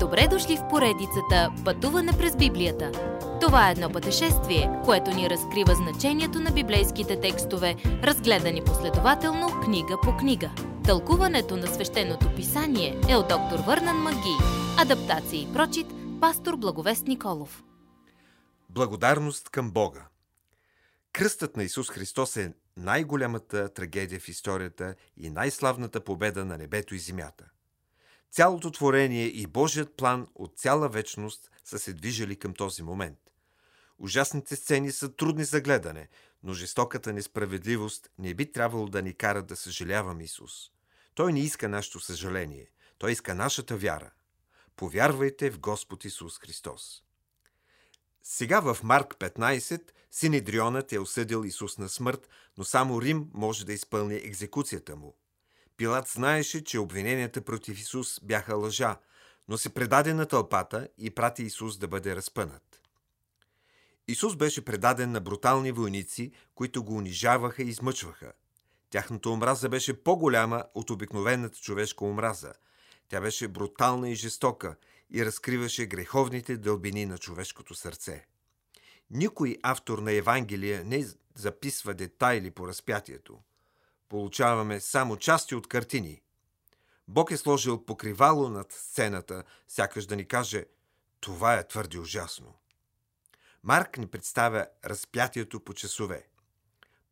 Добре дошли в поредицата Пътуване през Библията. Това е едно пътешествие, което ни разкрива значението на библейските текстове, разгледани последователно книга по книга. Тълкуването на свещеното писание е от доктор Върнан Маги. Адаптация и прочит, пастор Благовест Николов. Благодарност към Бога Кръстът на Исус Христос е най-голямата трагедия в историята и най-славната победа на небето и земята – Цялото творение и Божият план от цяла вечност са се движили към този момент. Ужасните сцени са трудни за гледане, но жестоката несправедливост не би трябвало да ни кара да съжалявам Исус. Той не иска нашето съжаление. Той иска нашата вяра. Повярвайте в Господ Исус Христос. Сега в Марк 15 Синедрионът е осъдил Исус на смърт, но само Рим може да изпълни екзекуцията му. Пилат знаеше, че обвиненията против Исус бяха лъжа, но се предаде на тълпата и прати Исус да бъде разпънат. Исус беше предаден на брутални войници, които го унижаваха и измъчваха. Тяхната омраза беше по-голяма от обикновената човешка омраза. Тя беше брутална и жестока и разкриваше греховните дълбини на човешкото сърце. Никой автор на Евангелие не записва детайли по разпятието получаваме само части от картини. Бог е сложил покривало над сцената, сякаш да ни каже «Това е твърде ужасно». Марк ни представя разпятието по часове.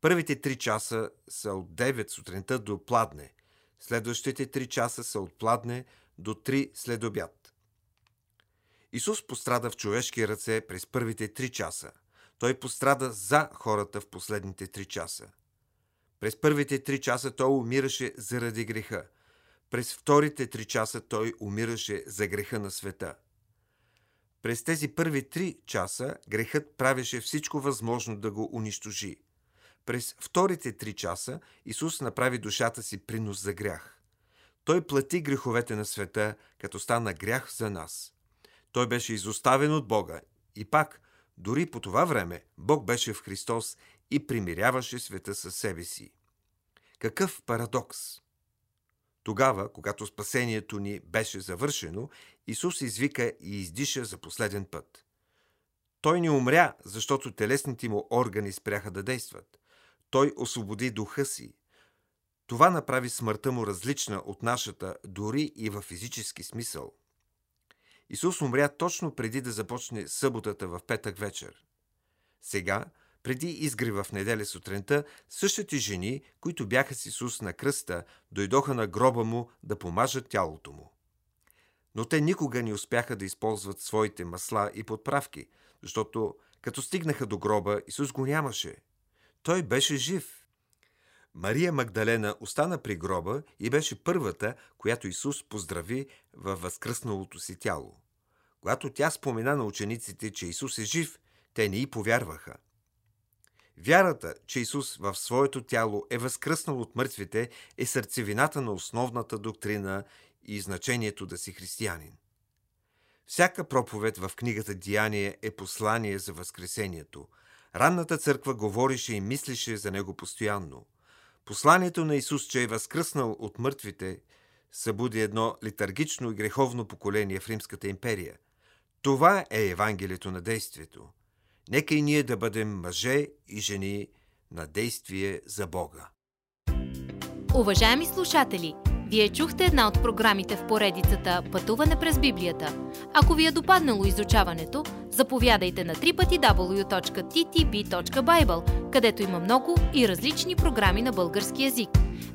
Първите три часа са от 9 сутринта до пладне. Следващите три часа са от пладне до 3 след обяд. Исус пострада в човешки ръце през първите три часа. Той пострада за хората в последните три часа. През първите три часа той умираше заради греха. През вторите три часа той умираше за греха на света. През тези първи три часа грехът правеше всичко възможно да го унищожи. През вторите три часа Исус направи душата си принос за грях. Той плати греховете на света, като стана грях за нас. Той беше изоставен от Бога и пак, дори по това време, Бог беше в Христос и примиряваше света със себе си. Какъв парадокс! Тогава, когато спасението ни беше завършено, Исус извика и издиша за последен път. Той не умря, защото телесните му органи спряха да действат. Той освободи духа си. Това направи смъртта му различна от нашата, дори и в физически смисъл. Исус умря точно преди да започне съботата в петък вечер. Сега, преди изгрева в неделя сутринта, същите жени, които бяха с Исус на кръста, дойдоха на гроба му да помажат тялото му. Но те никога не успяха да използват своите масла и подправки, защото като стигнаха до гроба, Исус го нямаше. Той беше жив. Мария Магдалена остана при гроба и беше първата, която Исус поздрави във възкръсналото си тяло. Когато тя спомена на учениците, че Исус е жив, те не й повярваха. Вярата, че Исус в своето тяло е възкръснал от мъртвите, е сърцевината на основната доктрина и значението да си християнин. Всяка проповед в книгата Деяние е послание за Възкресението. Ранната църква говорише и мислеше за него постоянно. Посланието на Исус, че е възкръснал от мъртвите, събуди едно литаргично и греховно поколение в Римската империя. Това е Евангелието на действието. Нека и ние да бъдем мъже и жени на действие за Бога. Уважаеми слушатели, вие чухте една от програмите в поредицата Пътуване през Библията. Ако ви е допаднало изучаването, заповядайте на www.ttb.bible, където има много и различни програми на български язик.